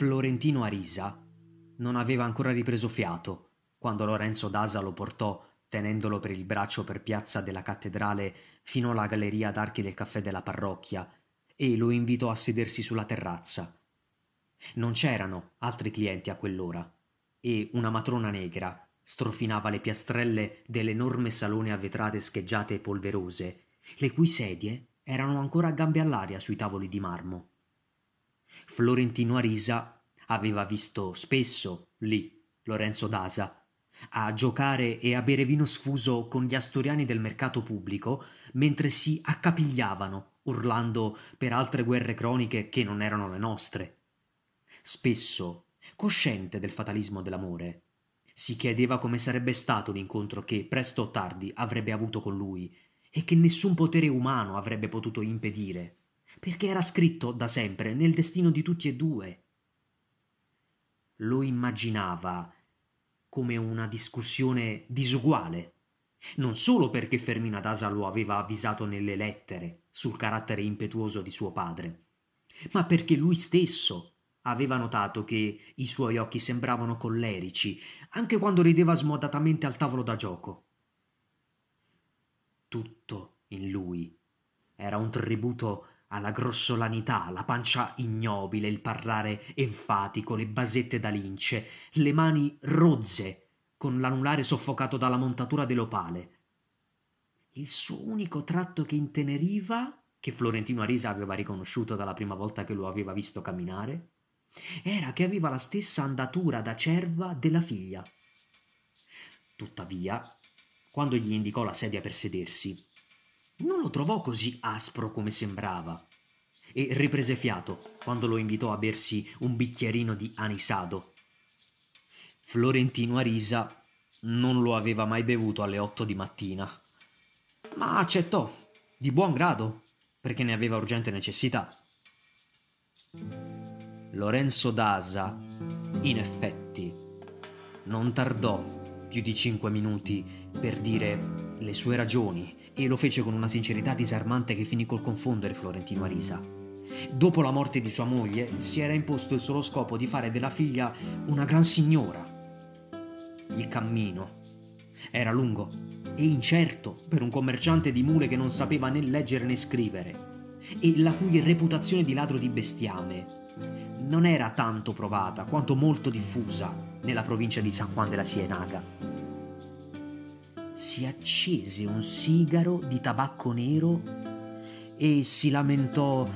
Florentino Arisa non aveva ancora ripreso fiato quando Lorenzo Dasa lo portò tenendolo per il braccio per piazza della cattedrale fino alla galleria d'archi del caffè della parrocchia e lo invitò a sedersi sulla terrazza. Non c'erano altri clienti a quell'ora e una matrona negra strofinava le piastrelle dell'enorme salone a vetrate scheggiate e polverose, le cui sedie erano ancora a gambe all'aria sui tavoli di marmo. Florentino Arisa aveva visto spesso lì Lorenzo Dasa a giocare e a bere vino sfuso con gli asturiani del mercato pubblico mentre si accapigliavano urlando per altre guerre croniche che non erano le nostre. Spesso, cosciente del fatalismo dell'amore, si chiedeva come sarebbe stato l'incontro che presto o tardi avrebbe avuto con lui e che nessun potere umano avrebbe potuto impedire perché era scritto da sempre nel destino di tutti e due. Lo immaginava come una discussione disuguale, non solo perché Fermina Dasa lo aveva avvisato nelle lettere sul carattere impetuoso di suo padre, ma perché lui stesso aveva notato che i suoi occhi sembravano collerici, anche quando rideva smodatamente al tavolo da gioco. Tutto in lui era un tributo alla grossolanità, la pancia ignobile, il parlare enfatico, le basette da lince, le mani rozze, con l'anulare soffocato dalla montatura dell'opale. Il suo unico tratto che inteneriva, che Florentino Arisa aveva riconosciuto dalla prima volta che lo aveva visto camminare, era che aveva la stessa andatura da cerva della figlia. Tuttavia, quando gli indicò la sedia per sedersi, non lo trovò così aspro come sembrava e riprese fiato quando lo invitò a bersi un bicchierino di anisado. Florentino Arisa non lo aveva mai bevuto alle otto di mattina, ma accettò, di buon grado, perché ne aveva urgente necessità. Lorenzo Dasa, in effetti, non tardò più di cinque minuti per dire le sue ragioni e lo fece con una sincerità disarmante che finì col confondere Florentino Arisa. Dopo la morte di sua moglie si era imposto il solo scopo di fare della figlia una gran signora. Il cammino era lungo e incerto per un commerciante di mule che non sapeva né leggere né scrivere e la cui reputazione di ladro di bestiame non era tanto provata quanto molto diffusa nella provincia di San Juan della Sienaga si accese un sigaro di tabacco nero e si lamentò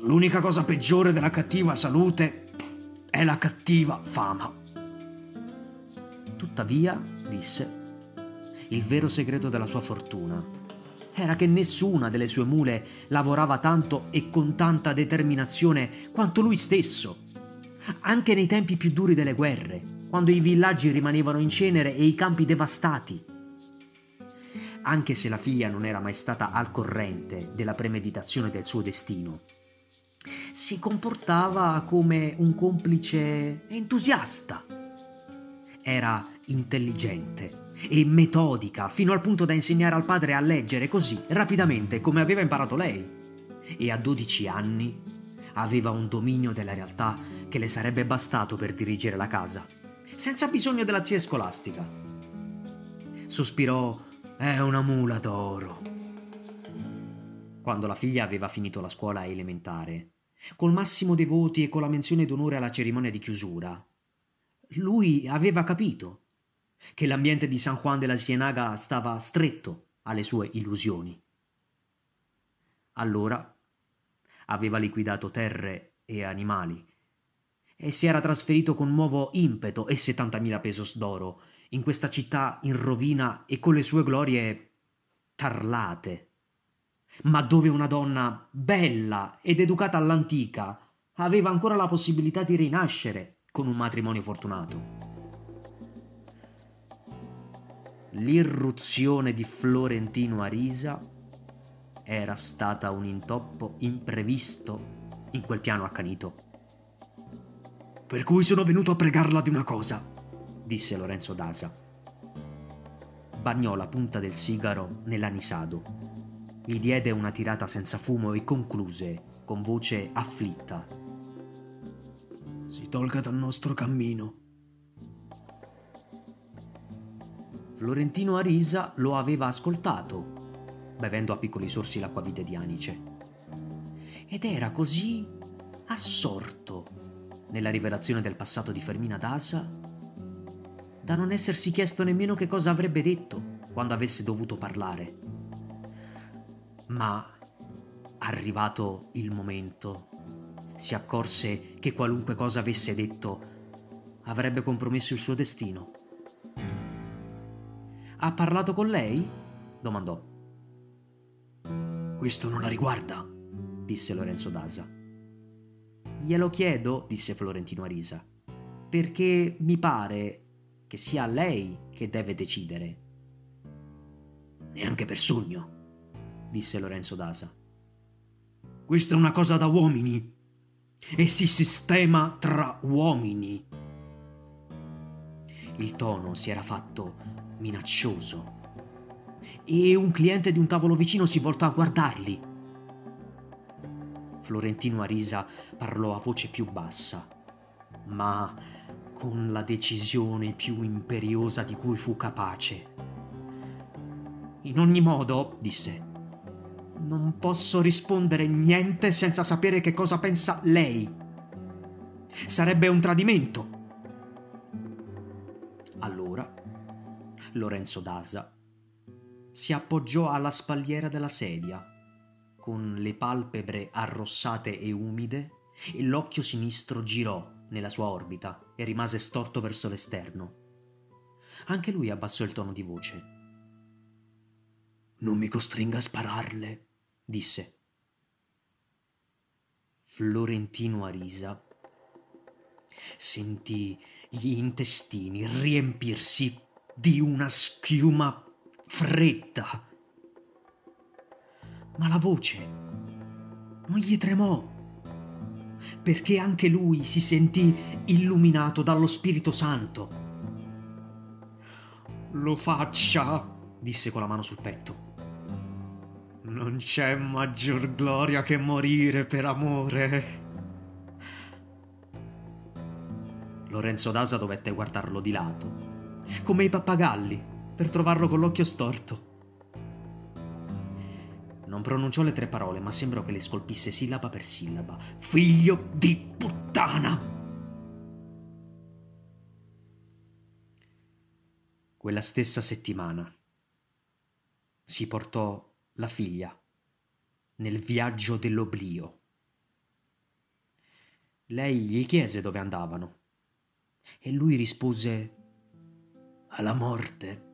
L'unica cosa peggiore della cattiva salute è la cattiva fama. Tuttavia, disse, il vero segreto della sua fortuna era che nessuna delle sue mule lavorava tanto e con tanta determinazione quanto lui stesso. Anche nei tempi più duri delle guerre, quando i villaggi rimanevano in cenere e i campi devastati. Anche se la figlia non era mai stata al corrente della premeditazione del suo destino, si comportava come un complice entusiasta. Era intelligente e metodica fino al punto da insegnare al padre a leggere così rapidamente come aveva imparato lei. E a 12 anni aveva un dominio della realtà che le sarebbe bastato per dirigere la casa senza bisogno della zia scolastica. Sospirò, è una mula d'oro. Quando la figlia aveva finito la scuola elementare, col massimo dei voti e con la menzione d'onore alla cerimonia di chiusura, lui aveva capito che l'ambiente di San Juan della Sienaga stava stretto alle sue illusioni. Allora aveva liquidato terre e animali e si era trasferito con nuovo impeto e 70.000 pesos d'oro in questa città in rovina e con le sue glorie tarlate, ma dove una donna bella ed educata all'antica aveva ancora la possibilità di rinascere con un matrimonio fortunato. L'irruzione di Florentino Arisa era stata un intoppo imprevisto in quel piano accanito. Per cui sono venuto a pregarla di una cosa, disse Lorenzo Dasa. Bagnò la punta del sigaro nell'anisado. Gli diede una tirata senza fumo e concluse con voce afflitta. Si tolga dal nostro cammino. Florentino Arisa lo aveva ascoltato, bevendo a piccoli sorsi l'acquavite di anice. Ed era così assorto nella rivelazione del passato di Fermina Dasa da non essersi chiesto nemmeno che cosa avrebbe detto quando avesse dovuto parlare. Ma, arrivato il momento, si accorse che qualunque cosa avesse detto avrebbe compromesso il suo destino. Ha parlato con lei? domandò. Questo non la riguarda, disse Lorenzo Dasa. Glielo chiedo, disse Florentino Arisa, perché mi pare che sia lei che deve decidere. Neanche per sogno, disse Lorenzo Dasa. Questa è una cosa da uomini e si sistema tra uomini. Il tono si era fatto minaccioso e un cliente di un tavolo vicino si voltò a guardarli. Florentino Arisa parlò a voce più bassa, ma con la decisione più imperiosa di cui fu capace. In ogni modo, disse, non posso rispondere niente senza sapere che cosa pensa lei. Sarebbe un tradimento. Lorenzo Dasa, si appoggiò alla spalliera della sedia, con le palpebre arrossate e umide, e l'occhio sinistro girò nella sua orbita e rimase storto verso l'esterno. Anche lui abbassò il tono di voce. Non mi costringa a spararle, disse. Florentino Arisa sentì gli intestini riempirsi di una schiuma fredda. Ma la voce non gli tremò, perché anche lui si sentì illuminato dallo Spirito Santo. Lo faccia, disse con la mano sul petto. Non c'è maggior gloria che morire per amore. Lorenzo Dasa dovette guardarlo di lato come i pappagalli, per trovarlo con l'occhio storto. Non pronunciò le tre parole, ma sembrò che le scolpisse sillaba per sillaba. Figlio di puttana! Quella stessa settimana si portò la figlia nel viaggio dell'oblio. Lei gli chiese dove andavano e lui rispose alla morte.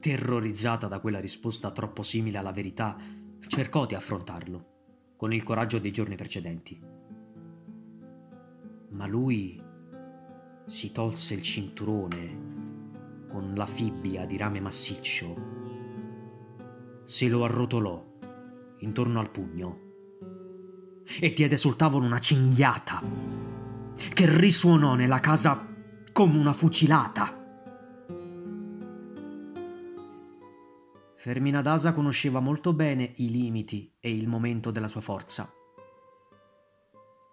Terrorizzata da quella risposta troppo simile alla verità, cercò di affrontarlo, con il coraggio dei giorni precedenti. Ma lui si tolse il cinturone con la fibbia di rame massiccio, se lo arrotolò intorno al pugno e diede sul tavolo una cinghiata che risuonò nella casa come una fucilata. Fermina Dasa conosceva molto bene i limiti e il momento della sua forza.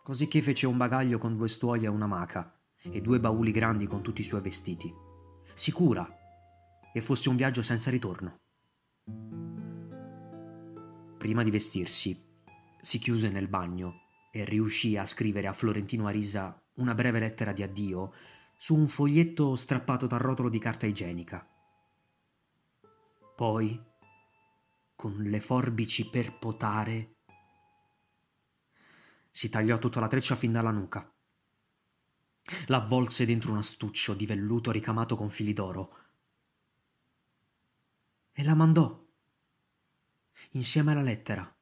Così che fece un bagaglio con due stuoli e una maca e due bauli grandi con tutti i suoi vestiti, sicura che fosse un viaggio senza ritorno. Prima di vestirsi, si chiuse nel bagno e riuscì a scrivere a Florentino Arisa una breve lettera di addio su un foglietto strappato dal rotolo di carta igienica. Poi, con le forbici per potare, si tagliò tutta la treccia fin dalla nuca. L'avvolse dentro un astuccio di velluto ricamato con fili d'oro e la mandò insieme alla lettera.